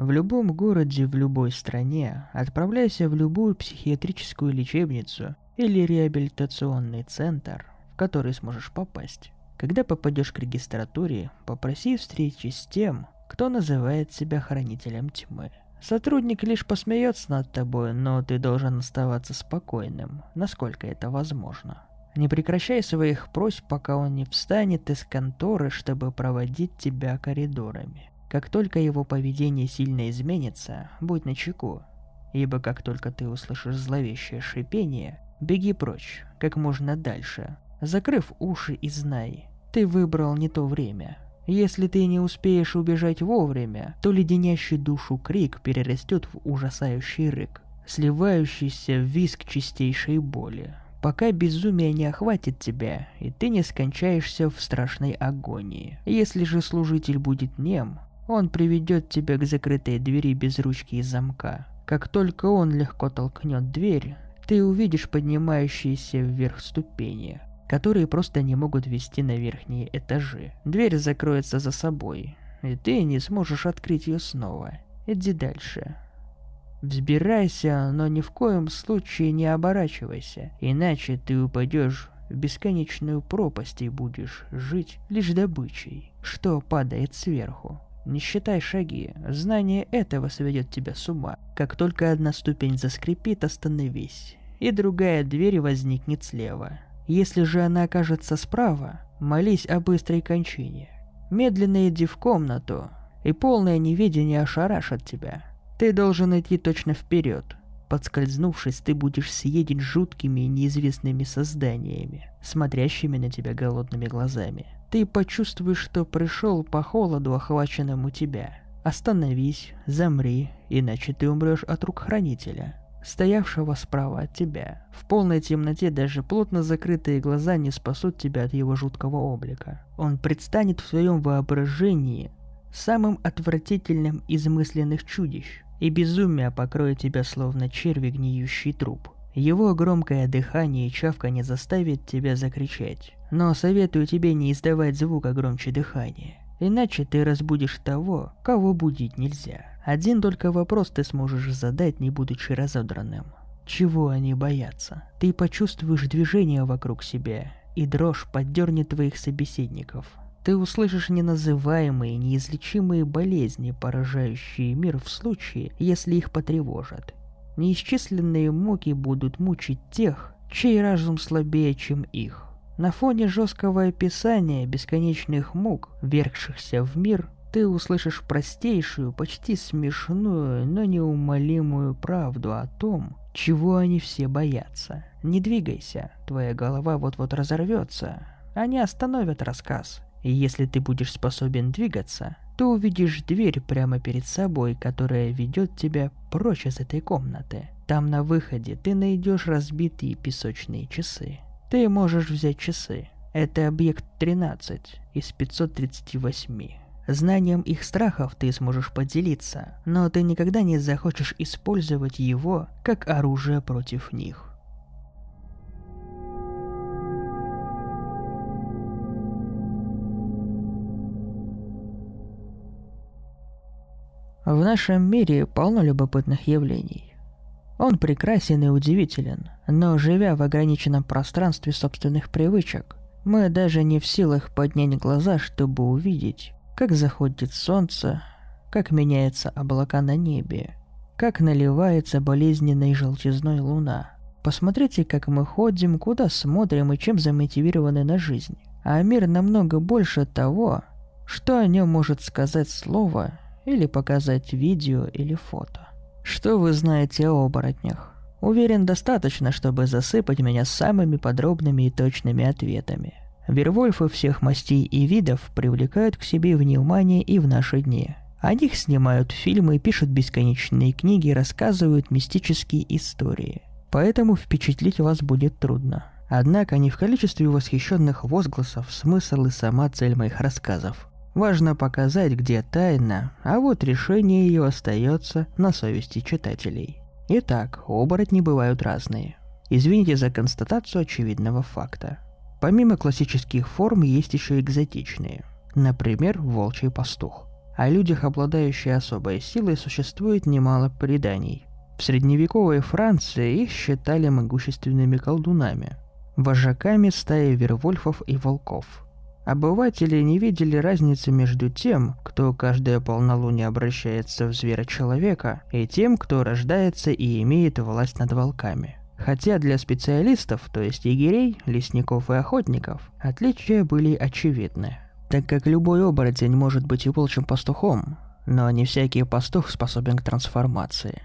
В любом городе, в любой стране отправляйся в любую психиатрическую лечебницу или реабилитационный центр, в который сможешь попасть. Когда попадешь к регистратуре, попроси встречи с тем, кто называет себя хранителем тьмы. Сотрудник лишь посмеется над тобой, но ты должен оставаться спокойным, насколько это возможно. Не прекращай своих просьб, пока он не встанет из конторы, чтобы проводить тебя коридорами. Как только его поведение сильно изменится, будь начеку, ибо как только ты услышишь зловещее шипение, беги прочь, как можно дальше, закрыв уши и знай, ты выбрал не то время. Если ты не успеешь убежать вовремя, то леденящий душу крик перерастет в ужасающий рык, сливающийся в виск чистейшей боли, пока безумие не охватит тебя, и ты не скончаешься в страшной агонии. Если же служитель будет нем, он приведет тебя к закрытой двери без ручки и замка. Как только он легко толкнет дверь, ты увидишь поднимающиеся вверх ступени которые просто не могут вести на верхние этажи. Дверь закроется за собой, и ты не сможешь открыть ее снова. Иди дальше. Взбирайся, но ни в коем случае не оборачивайся, иначе ты упадешь в бесконечную пропасть и будешь жить лишь добычей, что падает сверху. Не считай шаги, знание этого сведет тебя с ума. Как только одна ступень заскрипит, остановись, и другая дверь возникнет слева. Если же она окажется справа, молись о быстрой кончине. Медленно иди в комнату, и полное неведение ошарашит тебя. Ты должен идти точно вперед. Подскользнувшись, ты будешь съеден жуткими и неизвестными созданиями, смотрящими на тебя голодными глазами. Ты почувствуешь, что пришел по холоду, охваченному тебя. Остановись, замри, иначе ты умрешь от рук хранителя стоявшего справа от тебя. В полной темноте даже плотно закрытые глаза не спасут тебя от его жуткого облика. Он предстанет в своем воображении самым отвратительным из мысленных чудищ, и безумие покроет тебя словно черви гниющий труп. Его громкое дыхание и чавка не заставит тебя закричать, но советую тебе не издавать звука громче дыхания, иначе ты разбудишь того, кого будить нельзя. Один только вопрос ты сможешь задать, не будучи разодранным. Чего они боятся? Ты почувствуешь движение вокруг себя, и дрожь поддернет твоих собеседников. Ты услышишь неназываемые, неизлечимые болезни, поражающие мир в случае, если их потревожат. Неисчисленные муки будут мучить тех, чей разум слабее, чем их. На фоне жесткого описания бесконечных мук, вергшихся в мир, ты услышишь простейшую, почти смешную, но неумолимую правду о том, чего они все боятся. Не двигайся, твоя голова вот-вот разорвется. Они остановят рассказ. И если ты будешь способен двигаться, то увидишь дверь прямо перед собой, которая ведет тебя прочь из этой комнаты. Там на выходе ты найдешь разбитые песочные часы. Ты можешь взять часы. Это объект 13 из 538. Знанием их страхов ты сможешь поделиться, но ты никогда не захочешь использовать его как оружие против них. В нашем мире полно любопытных явлений. Он прекрасен и удивителен, но живя в ограниченном пространстве собственных привычек, мы даже не в силах поднять глаза, чтобы увидеть, как заходит солнце, как меняются облака на небе, как наливается болезненной желтизной луна. Посмотрите, как мы ходим, куда смотрим и чем замотивированы на жизнь. А мир намного больше того, что о нем может сказать слово или показать видео или фото. Что вы знаете о оборотнях? Уверен, достаточно, чтобы засыпать меня самыми подробными и точными ответами. Вервольфы всех мастей и видов привлекают к себе внимание и в наши дни. О них снимают фильмы, пишут бесконечные книги, рассказывают мистические истории. Поэтому впечатлить вас будет трудно. Однако не в количестве восхищенных возгласов смысл и сама цель моих рассказов. Важно показать, где тайна, а вот решение ее остается на совести читателей. Итак, оборотни бывают разные. Извините за констатацию очевидного факта. Помимо классических форм есть еще экзотичные. Например, волчий пастух. О людях, обладающих особой силой, существует немало преданий. В средневековой Франции их считали могущественными колдунами, вожаками стаи вервольфов и волков. Обыватели не видели разницы между тем, кто каждое полнолуние обращается в зверя-человека, и тем, кто рождается и имеет власть над волками. Хотя для специалистов, то есть егерей, лесников и охотников, отличия были очевидны. Так как любой оборотень может быть и волчьим пастухом, но не всякий пастух способен к трансформации.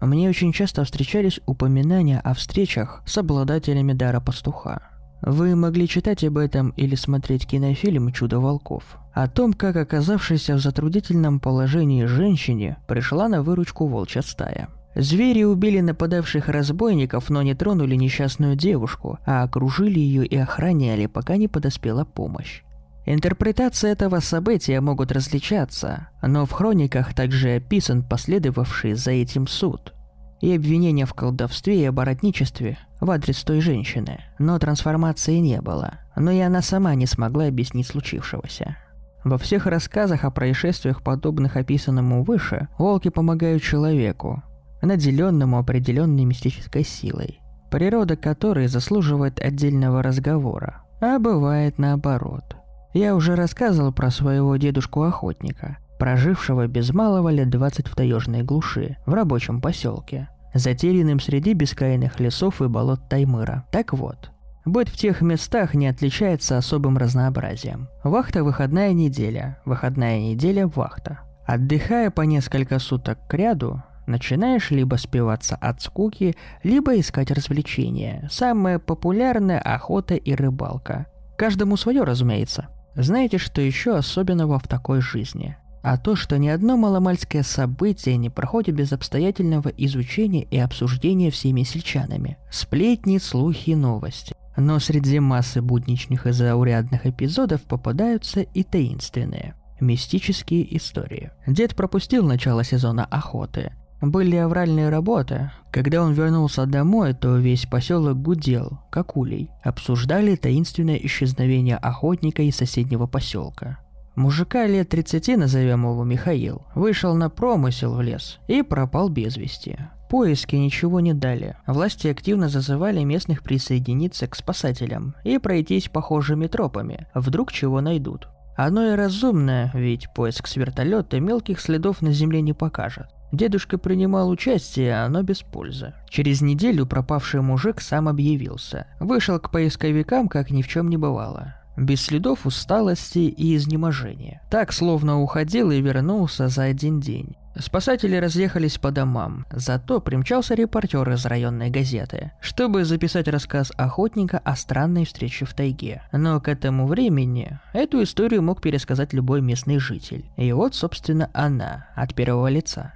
Мне очень часто встречались упоминания о встречах с обладателями дара пастуха. Вы могли читать об этом или смотреть кинофильм «Чудо волков», о том, как оказавшаяся в затруднительном положении женщине пришла на выручку волчья стая. Звери убили нападавших разбойников, но не тронули несчастную девушку, а окружили ее и охраняли, пока не подоспела помощь. Интерпретации этого события могут различаться, но в хрониках также описан последовавший за этим суд и обвинения в колдовстве и оборотничестве в адрес той женщины, но трансформации не было, но и она сама не смогла объяснить случившегося. Во всех рассказах о происшествиях, подобных описанному выше, волки помогают человеку, наделенному определенной мистической силой, природа которой заслуживает отдельного разговора, а бывает наоборот – я уже рассказывал про своего дедушку-охотника, прожившего без малого лет 20 в таежной глуши, в рабочем поселке, затерянным среди бескрайных лесов и болот Таймыра. Так вот, быт в тех местах не отличается особым разнообразием. Вахта – выходная неделя, выходная неделя – вахта. Отдыхая по несколько суток к ряду, начинаешь либо спиваться от скуки, либо искать развлечения. Самое популярное – охота и рыбалка. Каждому свое, разумеется. Знаете, что еще особенного в такой жизни? А то, что ни одно маломальское событие не проходит без обстоятельного изучения и обсуждения всеми сельчанами. Сплетни, слухи, новости. Но среди массы будничных и заурядных эпизодов попадаются и таинственные, мистические истории. Дед пропустил начало сезона охоты, были авральные работы. Когда он вернулся домой, то весь поселок гудел, как улей. Обсуждали таинственное исчезновение охотника из соседнего поселка. Мужика лет 30, назовем его Михаил, вышел на промысел в лес и пропал без вести. Поиски ничего не дали. Власти активно зазывали местных присоединиться к спасателям и пройтись похожими тропами, вдруг чего найдут. Оно и разумное, ведь поиск с вертолета мелких следов на земле не покажет. Дедушка принимал участие, но без пользы. Через неделю пропавший мужик сам объявился. Вышел к поисковикам, как ни в чем не бывало. Без следов усталости и изнеможения. Так, словно уходил и вернулся за один день. Спасатели разъехались по домам, зато примчался репортер из районной газеты, чтобы записать рассказ охотника о странной встрече в тайге. Но к этому времени эту историю мог пересказать любой местный житель. И вот, собственно, она, от первого лица.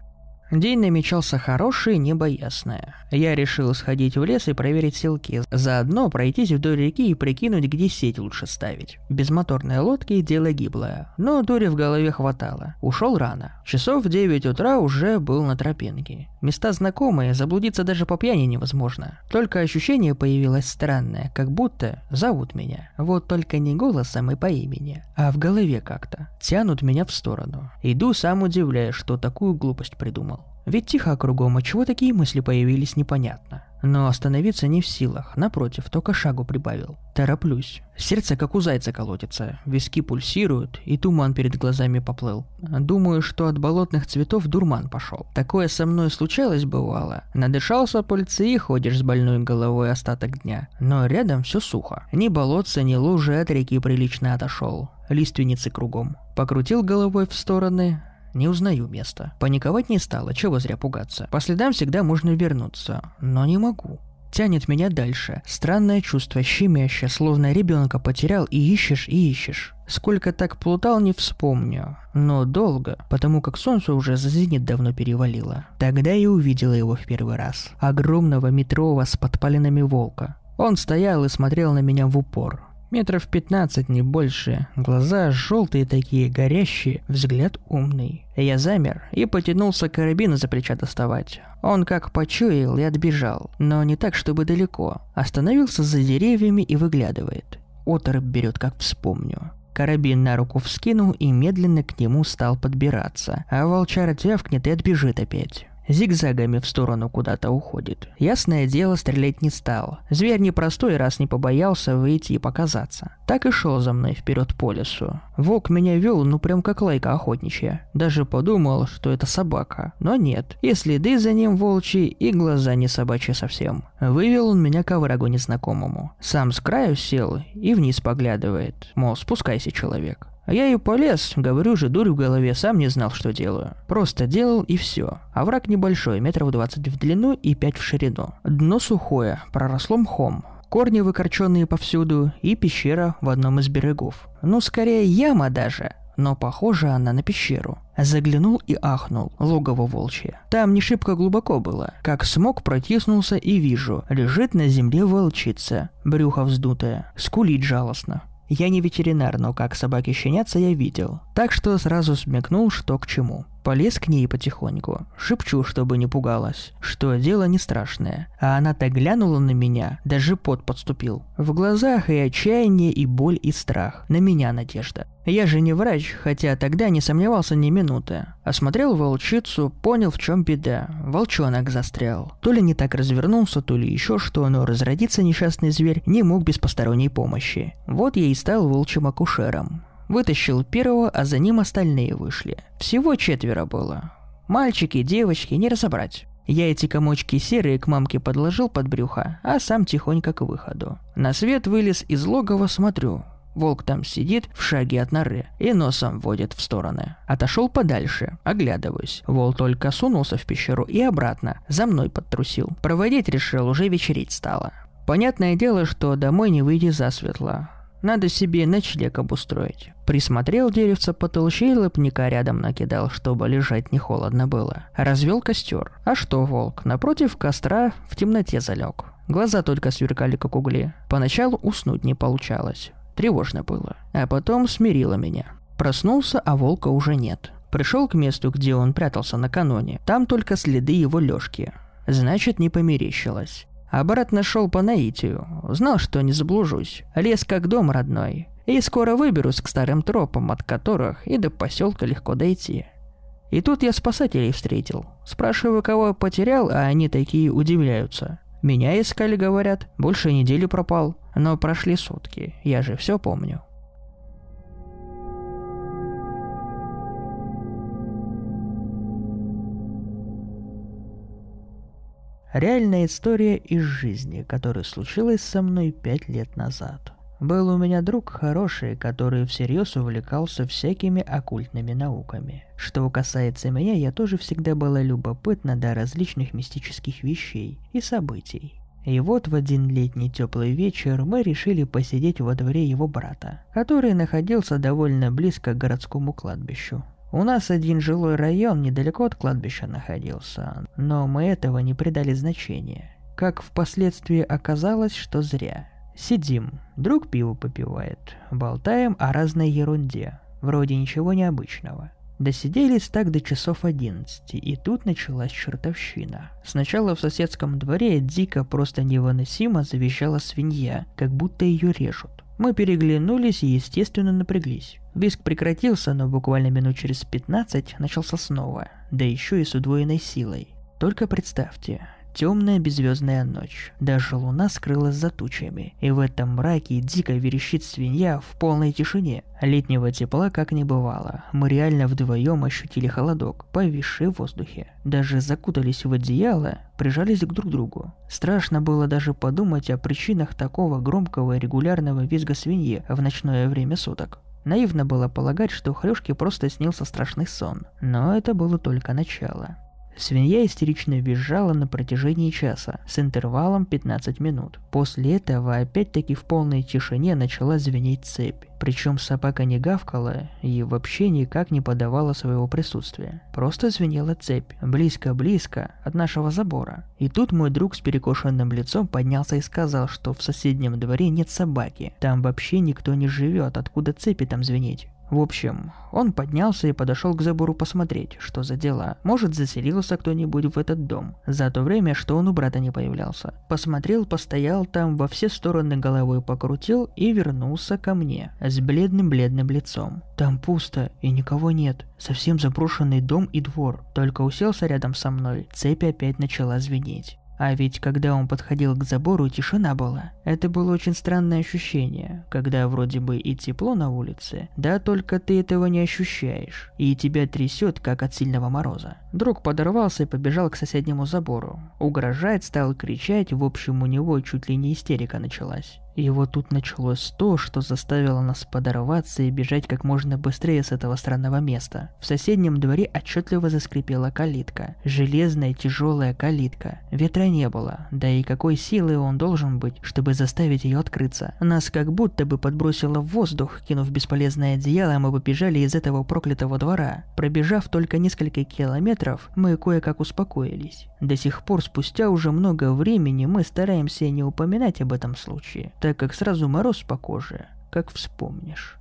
День намечался хороший, небо ясное. Я решил сходить в лес и проверить селки, заодно пройтись вдоль реки и прикинуть, где сеть лучше ставить. Без моторной лодки дело гиблое, но дури в голове хватало. Ушел рано. Часов в 9 утра уже был на тропинке. Места знакомые, заблудиться даже по пьяни невозможно. Только ощущение появилось странное, как будто зовут меня. Вот только не голосом и по имени, а в голове как-то. Тянут меня в сторону. Иду, сам удивляюсь, что такую глупость придумал. Ведь тихо кругом, а чего такие мысли появились, непонятно. Но остановиться не в силах, напротив, только шагу прибавил. Тороплюсь. Сердце как у зайца колотится, виски пульсируют, и туман перед глазами поплыл. Думаю, что от болотных цветов дурман пошел. Такое со мной случалось бывало. Надышался пыльцы и ходишь с больной головой остаток дня. Но рядом все сухо. Ни болотца, ни лужи от реки прилично отошел. Лиственницы кругом. Покрутил головой в стороны, не узнаю место. Паниковать не стало, чего зря пугаться. По следам всегда можно вернуться, но не могу. Тянет меня дальше. Странное чувство, щемящее, словно ребенка потерял и ищешь, и ищешь. Сколько так плутал, не вспомню. Но долго, потому как солнце уже за зенит давно перевалило. Тогда я увидела его в первый раз. Огромного метрового с подпалинами волка. Он стоял и смотрел на меня в упор. Метров пятнадцать, не больше. Глаза желтые такие, горящие, взгляд умный. Я замер и потянулся карабин за плеча доставать. Он как почуял и отбежал, но не так, чтобы далеко. Остановился за деревьями и выглядывает. Оторопь берет, как вспомню. Карабин на руку вскинул и медленно к нему стал подбираться, а волчара тявкнет и отбежит опять зигзагами в сторону куда-то уходит. Ясное дело, стрелять не стал. Зверь непростой, раз не побоялся выйти и показаться. Так и шел за мной вперед по лесу. Волк меня вел, ну прям как лайка охотничья. Даже подумал, что это собака. Но нет. И следы за ним волчьи, и глаза не собачьи совсем. Вывел он меня к оврагу незнакомому. Сам с краю сел и вниз поглядывает. Мол, спускайся, человек. А я и полез, говорю же, дурь в голове, сам не знал, что делаю. Просто делал и все. А враг небольшой, метров 20 в длину и 5 в ширину. Дно сухое, проросло мхом. Корни выкорченные повсюду и пещера в одном из берегов. Ну, скорее яма даже, но похожа она на пещеру. Заглянул и ахнул, логово волчье. Там не шибко глубоко было. Как смог, протиснулся и вижу, лежит на земле волчица, брюхо вздутое, скулит жалостно. Я не ветеринар, но как собаки щенятся я видел. Так что сразу смекнул, что к чему. Полез к ней потихоньку, шепчу, чтобы не пугалась, что дело не страшное. А она так глянула на меня, даже пот подступил. В глазах и отчаяние, и боль, и страх. На меня надежда. Я же не врач, хотя тогда не сомневался ни минуты. Осмотрел волчицу, понял, в чем беда. Волчонок застрял. То ли не так развернулся, то ли еще что, но разродиться несчастный зверь не мог без посторонней помощи. Вот я и стал волчьим акушером. Вытащил первого, а за ним остальные вышли. Всего четверо было. Мальчики, девочки, не разобрать. Я эти комочки серые к мамке подложил под брюхо, а сам тихонько к выходу. На свет вылез из логова, смотрю. Волк там сидит в шаге от норы и носом водит в стороны. Отошел подальше, оглядываюсь. Волк только сунулся в пещеру и обратно, за мной подтрусил. Проводить решил, уже вечерить стало. Понятное дело, что домой не выйти засветло. Надо себе ночлег обустроить. Присмотрел деревца потолще и лопника рядом накидал, чтобы лежать не холодно было. Развел костер. А что, волк, напротив костра в темноте залег. Глаза только сверкали, как угли. Поначалу уснуть не получалось. Тревожно было. А потом смирило меня. Проснулся, а волка уже нет. Пришел к месту, где он прятался накануне. Там только следы его лёжки. Значит, не померещилось. Обратно шел по наитию. Знал, что не заблужусь. Лес как дом родной. И скоро выберусь к старым тропам, от которых и до поселка легко дойти. И тут я спасателей встретил. Спрашиваю, кого потерял, а они такие удивляются. Меня искали, говорят, больше недели пропал. Но прошли сутки, я же все помню. Реальная история из жизни, которая случилась со мной пять лет назад. Был у меня друг хороший, который всерьез увлекался всякими оккультными науками. Что касается меня, я тоже всегда была любопытна до различных мистических вещей и событий. И вот в один летний теплый вечер мы решили посидеть во дворе его брата, который находился довольно близко к городскому кладбищу. У нас один жилой район недалеко от кладбища находился, но мы этого не придали значения. Как впоследствии оказалось, что зря. Сидим, друг пиво попивает, болтаем о разной ерунде, вроде ничего необычного. Досиделись так до часов одиннадцати, и тут началась чертовщина. Сначала в соседском дворе дико просто невыносимо завещала свинья, как будто ее режут. Мы переглянулись и, естественно, напряглись. Виск прекратился, но буквально минут через 15 начался снова, да еще и с удвоенной силой. Только представьте, Темная беззвездная ночь. Даже луна скрылась за тучами, и в этом мраке дико верещит свинья в полной тишине. Летнего тепла как не бывало. Мы реально вдвоем ощутили холодок, повисший в воздухе. Даже закутались в одеяло, прижались к друг другу. Страшно было даже подумать о причинах такого громкого и регулярного визга свиньи в ночное время суток. Наивно было полагать, что Хрюшке просто снился страшный сон. Но это было только начало. Свинья истерично визжала на протяжении часа, с интервалом 15 минут. После этого опять-таки в полной тишине начала звенеть цепь. Причем собака не гавкала и вообще никак не подавала своего присутствия. Просто звенела цепь, близко-близко от нашего забора. И тут мой друг с перекошенным лицом поднялся и сказал, что в соседнем дворе нет собаки. Там вообще никто не живет, откуда цепи там звенеть. В общем, он поднялся и подошел к забору посмотреть, что за дела. Может, заселился кто-нибудь в этот дом. За то время, что он у брата не появлялся. Посмотрел, постоял там, во все стороны головой покрутил и вернулся ко мне с бледным-бледным лицом. Там пусто и никого нет. Совсем заброшенный дом и двор. Только уселся рядом со мной, цепь опять начала звенеть. А ведь когда он подходил к забору, тишина была. Это было очень странное ощущение, когда вроде бы и тепло на улице, да только ты этого не ощущаешь, и тебя трясет, как от сильного мороза. Друг подорвался и побежал к соседнему забору. Угрожать стал кричать, в общем у него чуть ли не истерика началась. И вот тут началось то, что заставило нас подорваться и бежать как можно быстрее с этого странного места. В соседнем дворе отчетливо заскрипела калитка. Железная тяжелая калитка. Ветра не было, да и какой силы он должен быть, чтобы заставить ее открыться. Нас как будто бы подбросило в воздух, кинув бесполезное одеяло, мы побежали из этого проклятого двора. Пробежав только несколько километров, мы кое-как успокоились. До сих пор, спустя уже много времени, мы стараемся не упоминать об этом случае, так как сразу мороз по коже, как вспомнишь.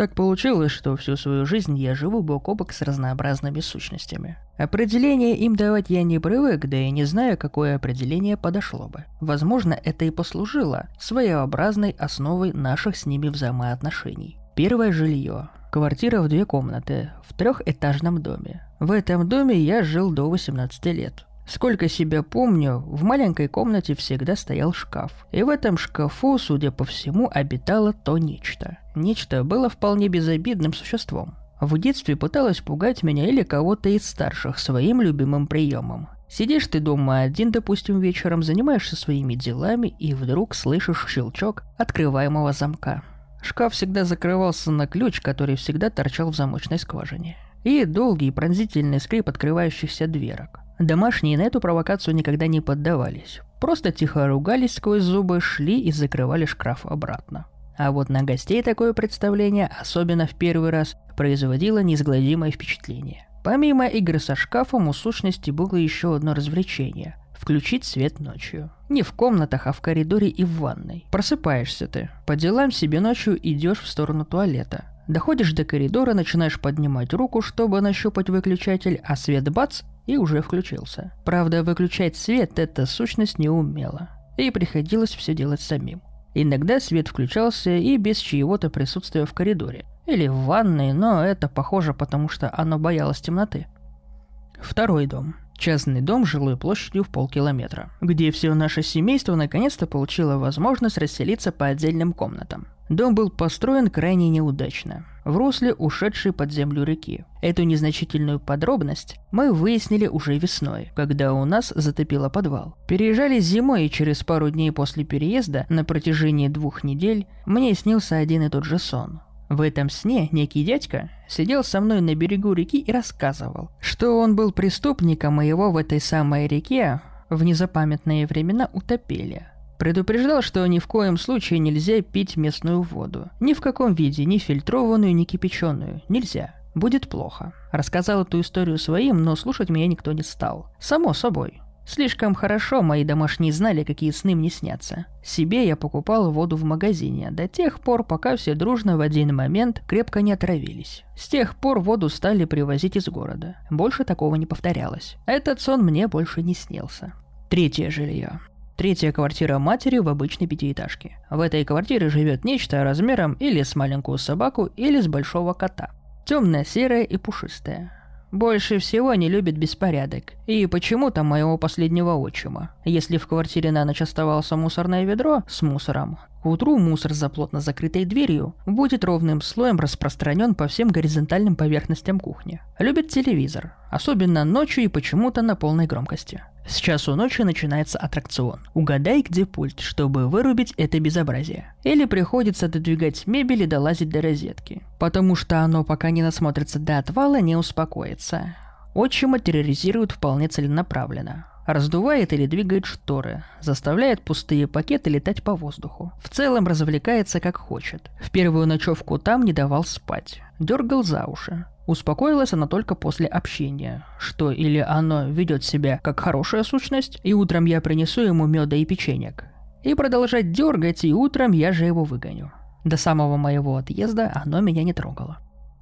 Так получилось, что всю свою жизнь я живу бок о бок с разнообразными сущностями. Определение им давать я не привык, да и не знаю, какое определение подошло бы. Возможно, это и послужило своеобразной основой наших с ними взаимоотношений. Первое жилье. Квартира в две комнаты, в трехэтажном доме. В этом доме я жил до 18 лет. Сколько себя помню, в маленькой комнате всегда стоял шкаф. И в этом шкафу, судя по всему, обитало то нечто. Нечто было вполне безобидным существом. В детстве пыталась пугать меня или кого-то из старших своим любимым приемом. Сидишь ты дома один, допустим, вечером, занимаешься своими делами и вдруг слышишь щелчок открываемого замка. Шкаф всегда закрывался на ключ, который всегда торчал в замочной скважине. И долгий пронзительный скрип открывающихся дверок. Домашние на эту провокацию никогда не поддавались. Просто тихо ругались сквозь зубы, шли и закрывали шкаф обратно. А вот на гостей такое представление, особенно в первый раз, производило неизгладимое впечатление. Помимо игры со шкафом, у сущности было еще одно развлечение – включить свет ночью. Не в комнатах, а в коридоре и в ванной. Просыпаешься ты. По делам себе ночью идешь в сторону туалета. Доходишь до коридора, начинаешь поднимать руку, чтобы нащупать выключатель, а свет бац, и уже включился. Правда, выключать свет эта сущность не умела, и приходилось все делать самим. Иногда свет включался и без чьего-то присутствия в коридоре. Или в ванной, но это похоже, потому что оно боялось темноты. Второй дом. Частный дом жилой площадью в полкилометра, где все наше семейство наконец-то получило возможность расселиться по отдельным комнатам. Дом был построен крайне неудачно, в русле ушедшей под землю реки. Эту незначительную подробность мы выяснили уже весной, когда у нас затопило подвал. Переезжали зимой, и через пару дней после переезда, на протяжении двух недель, мне снился один и тот же сон. В этом сне некий дядька сидел со мной на берегу реки и рассказывал, что он был преступником, и его в этой самой реке в незапамятные времена утопили. Предупреждал, что ни в коем случае нельзя пить местную воду. Ни в каком виде, ни фильтрованную, ни кипяченую. Нельзя. Будет плохо. Рассказал эту историю своим, но слушать меня никто не стал. Само собой. Слишком хорошо мои домашние знали, какие сны мне снятся. Себе я покупал воду в магазине до тех пор, пока все дружно в один момент крепко не отравились. С тех пор воду стали привозить из города. Больше такого не повторялось. Этот сон мне больше не снился. Третье жилье. Третья квартира матери в обычной пятиэтажке. В этой квартире живет нечто размером или с маленькую собаку, или с большого кота. Темная, серая и пушистая. Больше всего не любит беспорядок. И почему-то моего последнего отчима. Если в квартире на ночь оставался мусорное ведро с мусором, к утру мусор за плотно закрытой дверью будет ровным слоем распространен по всем горизонтальным поверхностям кухни. Любит телевизор, особенно ночью и почему-то на полной громкости. С часу ночи начинается аттракцион. Угадай, где пульт, чтобы вырубить это безобразие. Или приходится додвигать мебель и долазить до розетки. Потому что оно, пока не насмотрится до отвала, не успокоится. Отчима терроризирует вполне целенаправленно раздувает или двигает шторы, заставляет пустые пакеты летать по воздуху. В целом развлекается как хочет. В первую ночевку там не давал спать. Дергал за уши. Успокоилась она только после общения, что или оно ведет себя как хорошая сущность, и утром я принесу ему меда и печенек, и продолжать дергать, и утром я же его выгоню. До самого моего отъезда оно меня не трогало.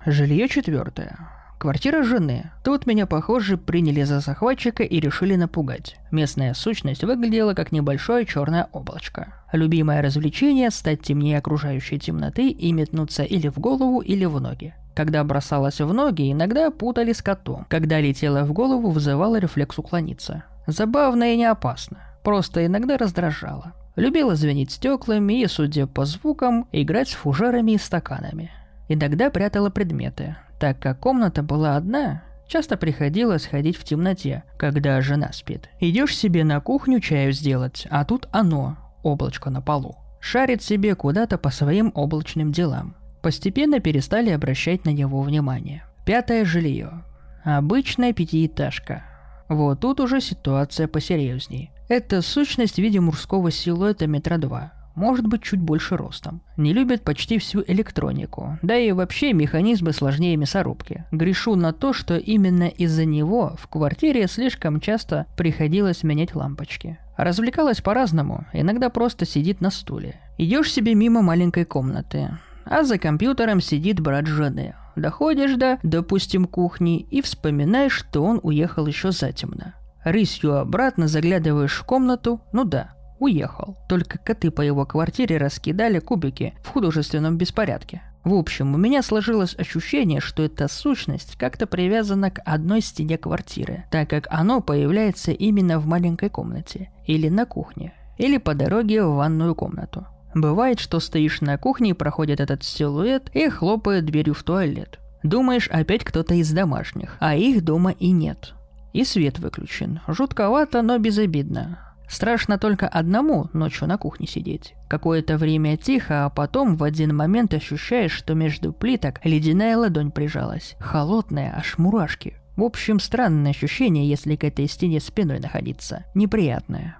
Жилье четвертое. Квартира жены. Тут меня, похоже, приняли за захватчика и решили напугать. Местная сущность выглядела как небольшое черное облачко. Любимое развлечение – стать темнее окружающей темноты и метнуться или в голову, или в ноги. Когда бросалась в ноги, иногда путали с котом. Когда летела в голову, вызывала рефлекс уклониться. Забавно и не опасно. Просто иногда раздражало. Любила звенить стеклами и, судя по звукам, играть с фужерами и стаканами. Иногда прятала предметы, так как комната была одна, часто приходилось ходить в темноте, когда жена спит. Идешь себе на кухню чаю сделать, а тут оно, облачко на полу. Шарит себе куда-то по своим облачным делам. Постепенно перестали обращать на него внимание. Пятое жилье. Обычная пятиэтажка. Вот тут уже ситуация посерьезней. Это сущность в виде мужского силуэта метра два может быть чуть больше ростом. Не любит почти всю электронику, да и вообще механизмы сложнее мясорубки. Грешу на то, что именно из-за него в квартире слишком часто приходилось менять лампочки. Развлекалась по-разному, иногда просто сидит на стуле. Идешь себе мимо маленькой комнаты, а за компьютером сидит брат жены. Доходишь до, допустим, кухни и вспоминаешь, что он уехал еще затемно. Рысью обратно заглядываешь в комнату, ну да, уехал. Только коты по его квартире раскидали кубики в художественном беспорядке. В общем, у меня сложилось ощущение, что эта сущность как-то привязана к одной стене квартиры, так как оно появляется именно в маленькой комнате, или на кухне, или по дороге в ванную комнату. Бывает, что стоишь на кухне, проходит этот силуэт и хлопает дверью в туалет. Думаешь, опять кто-то из домашних, а их дома и нет. И свет выключен. Жутковато, но безобидно. Страшно только одному ночью на кухне сидеть. Какое-то время тихо, а потом в один момент ощущаешь, что между плиток ледяная ладонь прижалась. Холодная, аж мурашки. В общем, странное ощущение, если к этой стене спиной находиться. Неприятное.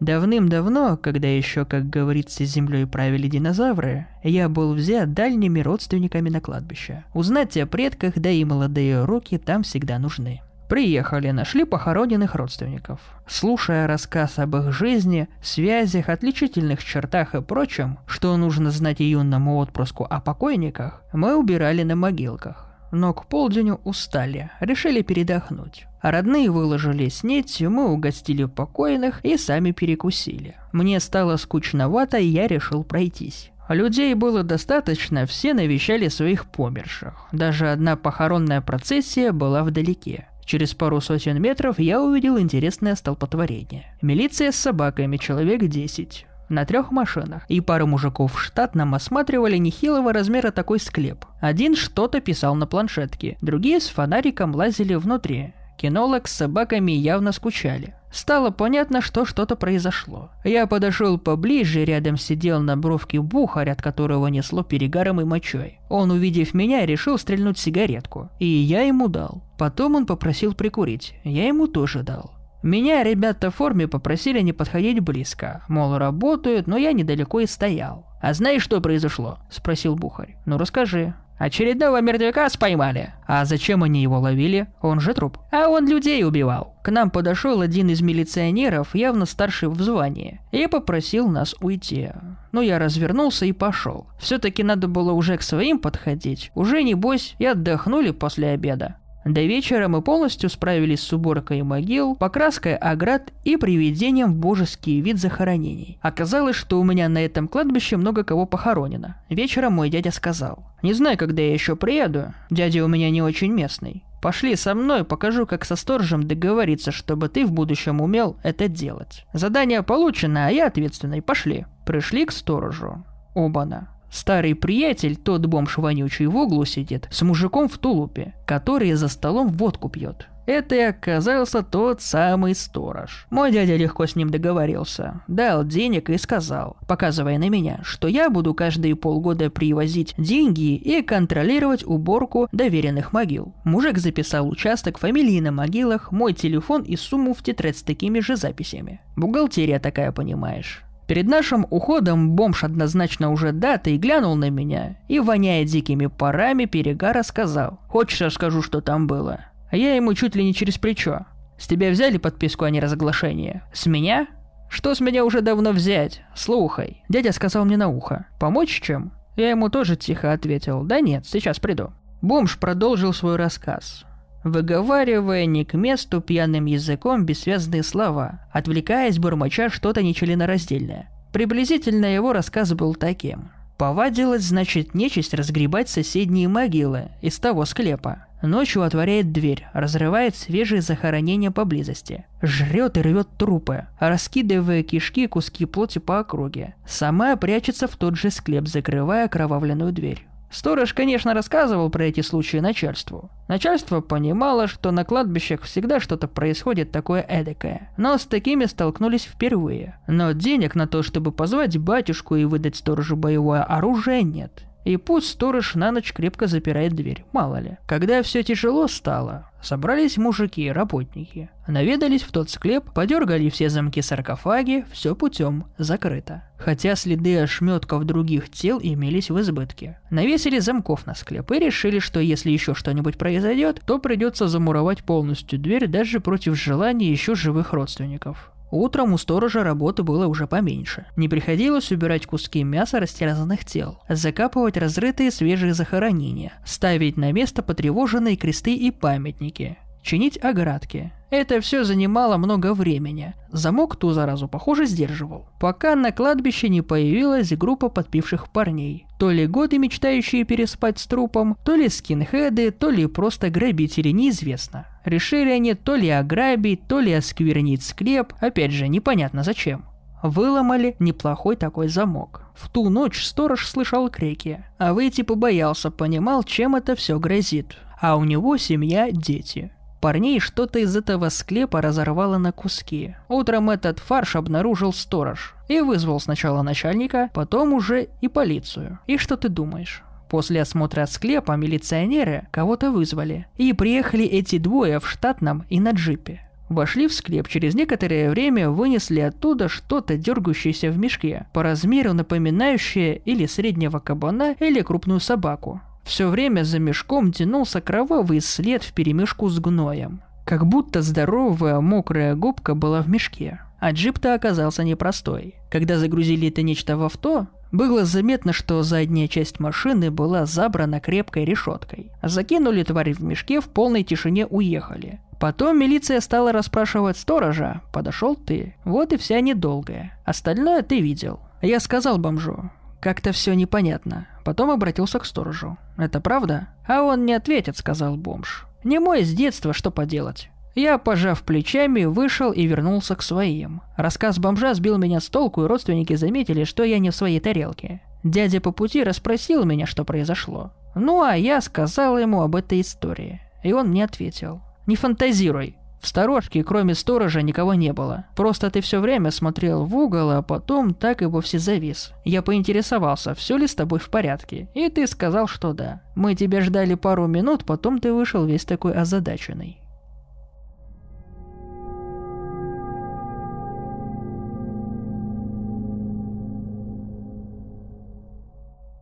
Давным-давно, когда еще, как говорится, землей правили динозавры, я был взят дальними родственниками на кладбище. Узнать о предках, да и молодые руки там всегда нужны. Приехали, нашли похороненных родственников. Слушая рассказ об их жизни, связях, отличительных чертах и прочем, что нужно знать юному отпрыску о покойниках, мы убирали на могилках но к полдню устали, решили передохнуть. Родные выложили снеть, мы угостили покойных и сами перекусили. Мне стало скучновато, и я решил пройтись. Людей было достаточно, все навещали своих померших. Даже одна похоронная процессия была вдалеке. Через пару сотен метров я увидел интересное столпотворение. Милиция с собаками, человек 10 на трех машинах, и пару мужиков в штатном осматривали нехилого размера такой склеп. Один что-то писал на планшетке, другие с фонариком лазили внутри. Кинолог с собаками явно скучали. Стало понятно, что что-то произошло. Я подошел поближе, рядом сидел на бровке бухарь, от которого несло перегаром и мочой. Он, увидев меня, решил стрельнуть сигаретку. И я ему дал. Потом он попросил прикурить. Я ему тоже дал. Меня ребята в форме попросили не подходить близко, мол, работают, но я недалеко и стоял. «А знаешь, что произошло?» – спросил Бухарь. «Ну расскажи». Очередного мертвяка споймали. А зачем они его ловили? Он же труп. А он людей убивал. К нам подошел один из милиционеров, явно старший в звании, и попросил нас уйти. Ну, я развернулся и пошел. Все-таки надо было уже к своим подходить. Уже, небось, и отдохнули после обеда. До вечера мы полностью справились с уборкой могил, покраской оград и приведением в божеский вид захоронений. Оказалось, что у меня на этом кладбище много кого похоронено. Вечером мой дядя сказал, «Не знаю, когда я еще приеду, дядя у меня не очень местный. Пошли со мной, покажу, как со сторожем договориться, чтобы ты в будущем умел это делать. Задание получено, а я ответственный, пошли». Пришли к сторожу. Оба-на. Старый приятель, тот бомж вонючий в углу сидит, с мужиком в тулупе, который за столом водку пьет. Это и оказался тот самый сторож. Мой дядя легко с ним договорился. Дал денег и сказал, показывая на меня, что я буду каждые полгода привозить деньги и контролировать уборку доверенных могил. Мужик записал участок, фамилии на могилах, мой телефон и сумму в тетрадь с такими же записями. Бухгалтерия такая, понимаешь. Перед нашим уходом бомж однозначно уже дата и глянул на меня и, воняя дикими парами перегара, сказал «Хочешь, расскажу, что там было?» А я ему чуть ли не через плечо. С тебя взяли подписку о неразглашении? С меня? Что с меня уже давно взять? Слухай. Дядя сказал мне на ухо. Помочь чем? Я ему тоже тихо ответил. Да нет, сейчас приду. Бомж продолжил свой рассказ выговаривая не к месту пьяным языком бессвязные слова, отвлекаясь бормоча что-то нечленораздельное. Приблизительно его рассказ был таким. Повадилась, значит, нечисть разгребать соседние могилы из того склепа. Ночью отворяет дверь, разрывает свежие захоронения поблизости. Жрет и рвет трупы, раскидывая кишки и куски плоти по округе. Сама прячется в тот же склеп, закрывая кровавленную дверь. Сторож, конечно, рассказывал про эти случаи начальству. Начальство понимало, что на кладбищах всегда что-то происходит такое эдакое, но с такими столкнулись впервые. Но денег на то, чтобы позвать батюшку и выдать сторожу боевое оружие нет. И пусть сторож на ночь крепко запирает дверь, мало ли. Когда все тяжело стало, собрались мужики и работники. Наведались в тот склеп, подергали все замки саркофаги, все путем, закрыто. Хотя следы ошметков других тел имелись в избытке. Навесили замков на склеп и решили, что если еще что-нибудь произойдет, то придется замуровать полностью дверь даже против желания еще живых родственников. Утром у сторожа работы было уже поменьше. Не приходилось убирать куски мяса растерзанных тел, закапывать разрытые свежие захоронения, ставить на место потревоженные кресты и памятники, чинить оградки. Это все занимало много времени. Замок ту заразу, похоже, сдерживал. Пока на кладбище не появилась группа подпивших парней. То ли годы мечтающие переспать с трупом, то ли скинхеды, то ли просто грабители, неизвестно. Решили они то ли ограбить, то ли осквернить склеп, опять же, непонятно зачем. Выломали неплохой такой замок. В ту ночь сторож слышал крики, а выйти побоялся, понимал, чем это все грозит. А у него семья, дети. Парней что-то из этого склепа разорвало на куски. Утром этот фарш обнаружил сторож и вызвал сначала начальника, потом уже и полицию. И что ты думаешь? После осмотра склепа милиционеры кого-то вызвали. И приехали эти двое в штатном и на джипе. Вошли в склеп, через некоторое время вынесли оттуда что-то дергающееся в мешке, по размеру напоминающее или среднего кабана, или крупную собаку. Все время за мешком тянулся кровавый след в перемешку с гноем. Как будто здоровая мокрая губка была в мешке. А джип-то оказался непростой. Когда загрузили это нечто в авто, было заметно, что задняя часть машины была забрана крепкой решеткой. Закинули тварь в мешке, в полной тишине уехали. Потом милиция стала расспрашивать сторожа. Подошел ты. Вот и вся недолгая. Остальное ты видел. Я сказал бомжу. Как-то все непонятно. Потом обратился к сторожу. «Это правда?» «А он не ответит», — сказал бомж. «Не мой с детства, что поделать». Я, пожав плечами, вышел и вернулся к своим. Рассказ бомжа сбил меня с толку, и родственники заметили, что я не в своей тарелке. Дядя по пути расспросил меня, что произошло. Ну а я сказал ему об этой истории. И он мне ответил. «Не фантазируй. В сторожке, кроме сторожа, никого не было. Просто ты все время смотрел в угол, а потом так и вовсе завис. Я поинтересовался, все ли с тобой в порядке, и ты сказал, что да. Мы тебя ждали пару минут, потом ты вышел весь такой озадаченный.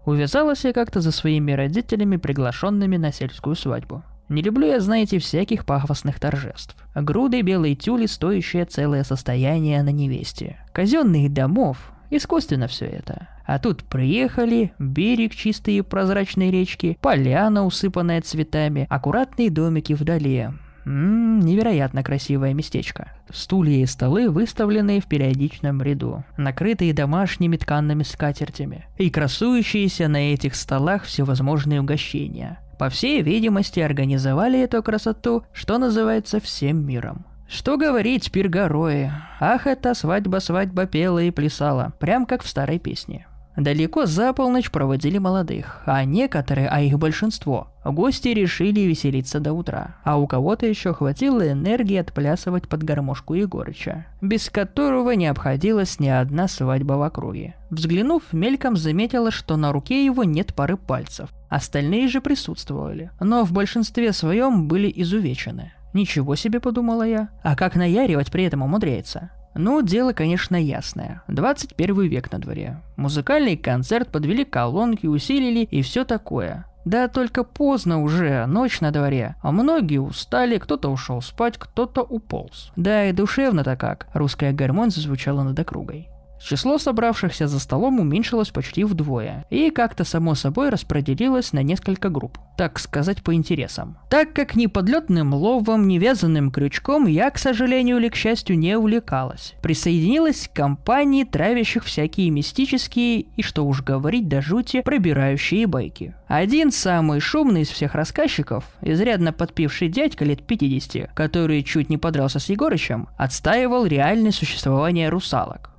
Увязалась я как-то за своими родителями, приглашенными на сельскую свадьбу. Не люблю я, знаете, всяких пафосных торжеств. Груды белой тюли, стоящие целое состояние на невесте. Казенных домов, искусственно все это. А тут приехали, берег чистые прозрачной речки, поляна, усыпанная цветами, аккуратные домики вдали. Ммм, невероятно красивое местечко. Стулья и столы выставленные в периодичном ряду, накрытые домашними тканными скатертями, и красующиеся на этих столах всевозможные угощения. По всей видимости, организовали эту красоту, что называется, всем миром. Что говорить, пиргорои. Ах, эта свадьба-свадьба пела и плясала, прям как в старой песне. Далеко за полночь проводили молодых, а некоторые, а их большинство, гости решили веселиться до утра. А у кого-то еще хватило энергии отплясывать под гармошку Егорыча, без которого не обходилась ни одна свадьба в округе. Взглянув, мельком заметила, что на руке его нет пары пальцев. Остальные же присутствовали, но в большинстве своем были изувечены. Ничего себе, подумала я. А как наяривать при этом умудряется? Ну, дело, конечно, ясное. 21 век на дворе. Музыкальный концерт подвели колонки, усилили и все такое. Да только поздно уже, ночь на дворе. А многие устали, кто-то ушел спать, кто-то уполз. Да и душевно-то как. Русская гармонь зазвучала над округой. Число собравшихся за столом уменьшилось почти вдвое и как-то само собой распределилось на несколько групп, так сказать, по интересам. Так как ни подлетным ловом, ни вязаным крючком я, к сожалению или к счастью, не увлекалась. Присоединилась к компании, травящих всякие мистические и, что уж говорить, до жути, пробирающие байки. Один самый шумный из всех рассказчиков, изрядно подпивший дядька лет 50, который чуть не подрался с Егорычем, отстаивал реальное существование русалок.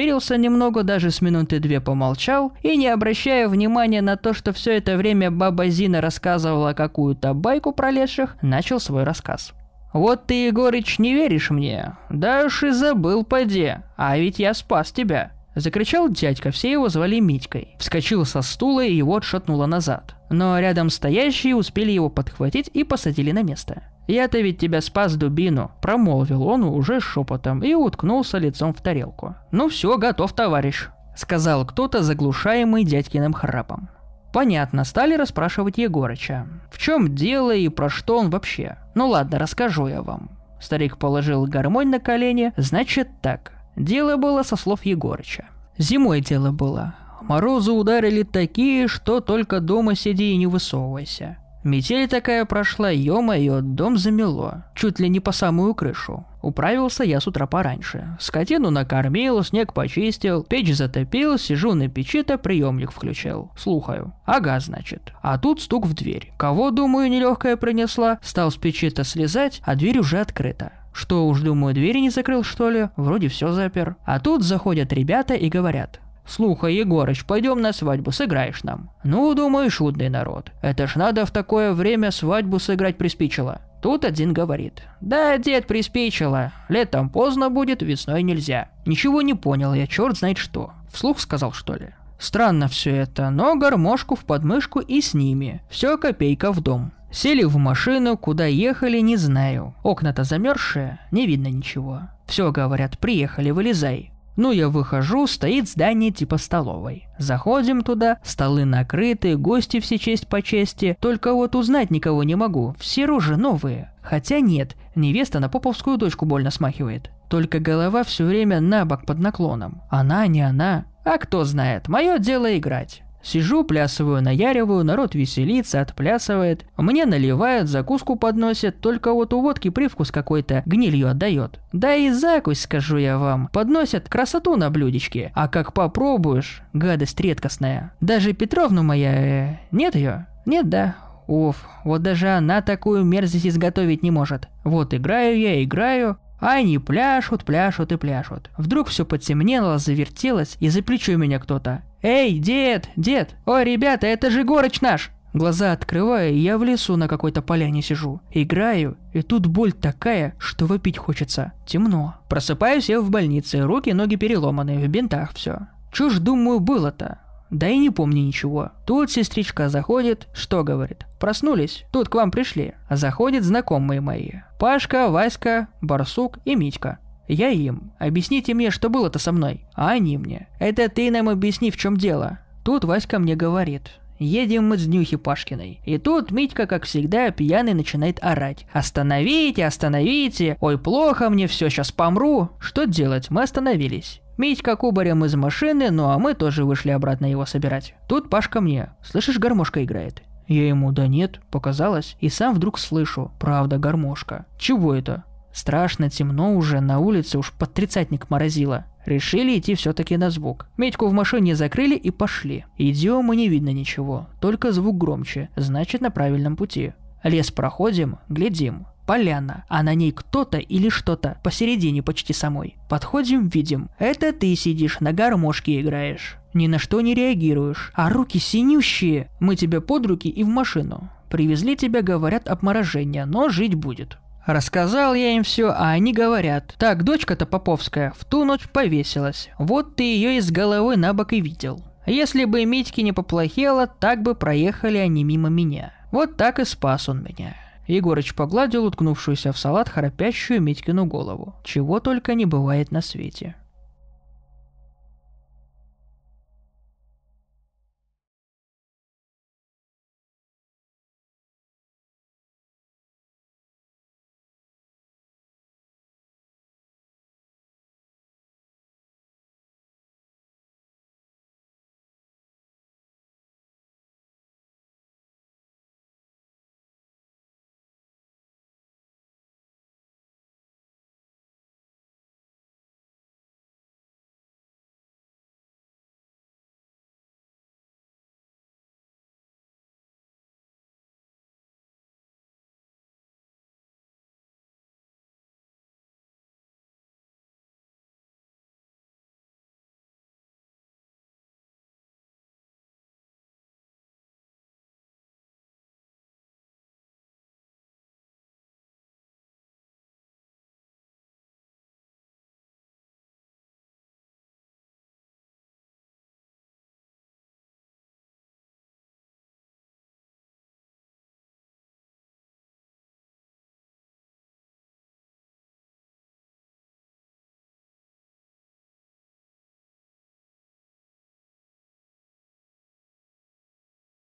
Утихомирился немного, даже с минуты две помолчал, и не обращая внимания на то, что все это время баба Зина рассказывала какую-то байку про леших, начал свой рассказ. «Вот ты, Егорыч, не веришь мне? Да уж и забыл, поди, а ведь я спас тебя. Закричал дядька, все его звали Митькой. Вскочил со стула и его отшатнуло назад. Но рядом стоящие успели его подхватить и посадили на место. «Я-то ведь тебя спас дубину», – промолвил он уже шепотом и уткнулся лицом в тарелку. «Ну все, готов, товарищ», – сказал кто-то, заглушаемый дядькиным храпом. Понятно, стали расспрашивать Егорыча. В чем дело и про что он вообще? Ну ладно, расскажу я вам. Старик положил гармонь на колени. Значит так. Дело было со слов Егорыча. Зимой дело было. Морозы ударили такие, что только дома сиди и не высовывайся. Метель такая прошла, ё-моё, дом замело. Чуть ли не по самую крышу. Управился я с утра пораньше. Скотину накормил, снег почистил, печь затопил, сижу на печи-то, приемник включил. Слухаю. Ага, значит. А тут стук в дверь. Кого, думаю, нелегкая принесла, стал с печи-то слезать, а дверь уже открыта. Что уж, думаю, двери не закрыл, что ли? Вроде все запер. А тут заходят ребята и говорят. «Слухай, Егорыч, пойдем на свадьбу, сыграешь нам». Ну, думаю, шутный народ. Это ж надо в такое время свадьбу сыграть приспичило. Тут один говорит. «Да, дед, приспичило. Летом поздно будет, весной нельзя». Ничего не понял я, черт знает что. Вслух сказал, что ли? Странно все это, но гармошку в подмышку и с ними. Все копейка в дом. Сели в машину, куда ехали, не знаю. Окна-то замерзшие, не видно ничего. Все, говорят, приехали, вылезай. Ну, я выхожу, стоит здание типа столовой. Заходим туда, столы накрыты, гости все честь по чести, только вот узнать никого не могу, все рожи новые. Хотя нет, невеста на поповскую дочку больно смахивает. Только голова все время на бок под наклоном. Она не она. А кто знает, мое дело играть. Сижу, плясываю, наяриваю, народ веселится, отплясывает. Мне наливают, закуску подносят, только вот у водки привкус какой-то гнилью отдает. Да и закусь, скажу я вам, подносят красоту на блюдечке, а как попробуешь, гадость редкостная. Даже Петровну моя... Э, нет ее? Нет, да. Уф, вот даже она такую мерзость изготовить не может. Вот играю я, играю, а они пляшут, пляшут и пляшут. Вдруг все потемнело, завертелось, и за плечо меня кто-то. «Эй, дед, дед! Ой, ребята, это же Горыч наш!» Глаза открываю, и я в лесу на какой-то поляне сижу. Играю, и тут боль такая, что вопить хочется. Темно. Просыпаюсь я в больнице, руки, ноги переломаны, в бинтах все. Чё ж, думаю, было-то? Да и не помню ничего. Тут сестричка заходит, что говорит? Проснулись, тут к вам пришли. Заходят знакомые мои. Пашка, Васька, Барсук и Митька. Я им. Объясните мне, что было-то со мной. А они мне. Это ты нам объясни, в чем дело. Тут Васька мне говорит. Едем мы с Днюхи Пашкиной. И тут Митька, как всегда, пьяный начинает орать. «Остановите, остановите! Ой, плохо мне все, сейчас помру!» Что делать? Мы остановились. Митька кубарем из машины, ну а мы тоже вышли обратно его собирать. Тут Пашка мне. Слышишь, гармошка играет? Я ему, да нет, показалось. И сам вдруг слышу, правда, гармошка. Чего это? Страшно темно уже, на улице уж под тридцатник морозило. Решили идти все-таки на звук. Медьку в машине закрыли и пошли. Идем и не видно ничего, только звук громче, значит на правильном пути. Лес проходим, глядим. поляна, а на ней кто-то или что-то посередине почти самой. Подходим, видим. Это ты сидишь на гармошке играешь. Ни на что не реагируешь, а руки синющие. Мы тебя под руки и в машину. Привезли тебя, говорят, обморожение, но жить будет. Рассказал я им все, а они говорят, так, дочка-то Поповская в ту ночь повесилась. Вот ты ее из головы на бок и видел. Если бы Митьке не поплохело, так бы проехали они мимо меня. Вот так и спас он меня. Егорыч погладил уткнувшуюся в салат храпящую Митькину голову. Чего только не бывает на свете.